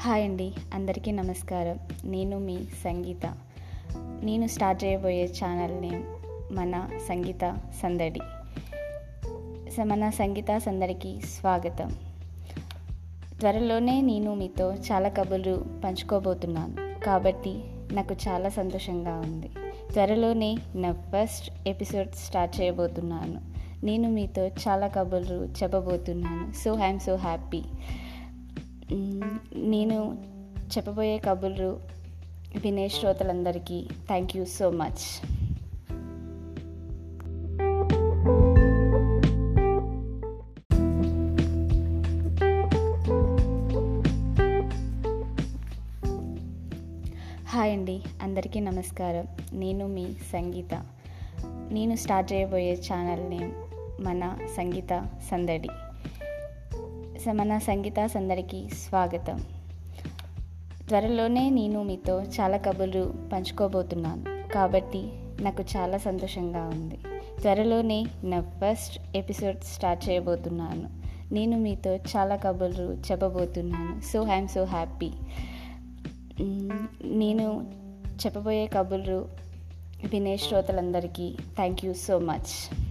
Hi అండి అందరికీ నమస్కారం. నేను మీ సంగీత. నేను స్టార్ట్ చేయబోయే ఛానల్ నేమ్ మన సంగీత సందడి. స- మన సంగీత సందడికి స్వాగతం. త్వరలోనే నేను మీతో చాలా కబుర్లు పంచుకోబోతున్నాను. కాబట్టి నాకు చాలా సంతోషంగా ఉంది. త్వరలోనే నా ఫస్ట్ ఎపిసోడ్ స్టార్ట్ చేయబోతున్నాను. నేను మీతో చాలా కబుర్లు చెప్పబోతున్నాను. సో ఐఎమ్ సో హ్యాపీ నేను చెప్పబోయే కబుర్లు వినే శ్రోతలందరికీ thank you so much hi అండి అందరికీ నమస్కారం. నేను మీ సంగీత. నేను స్టార్ట్ చేయబోయే ఛానల్ నేమ్ మన సంగీత సందడి. మన సంగీతాస్ అందరికీ స్వాగతం. త్వరలోనే నేను మీతో చాలా కబుర్లు పంచుకోబోతున్నాను. కాబట్టి నాకు చాలా సంతోషంగా ఉంది. త్వరలోనే నా ఫస్ట్ ఎపిసోడ్ స్టార్ట్ చేయబోతున్నాను. నేను మీతో చాలా కబుర్లు చెప్పబోతున్నాను. So I'm so happy. నేను చెప్పబోయే కబుర్లు వినే శ్రోతలందరికీ థ్యాంక్ యూ సో మచ్.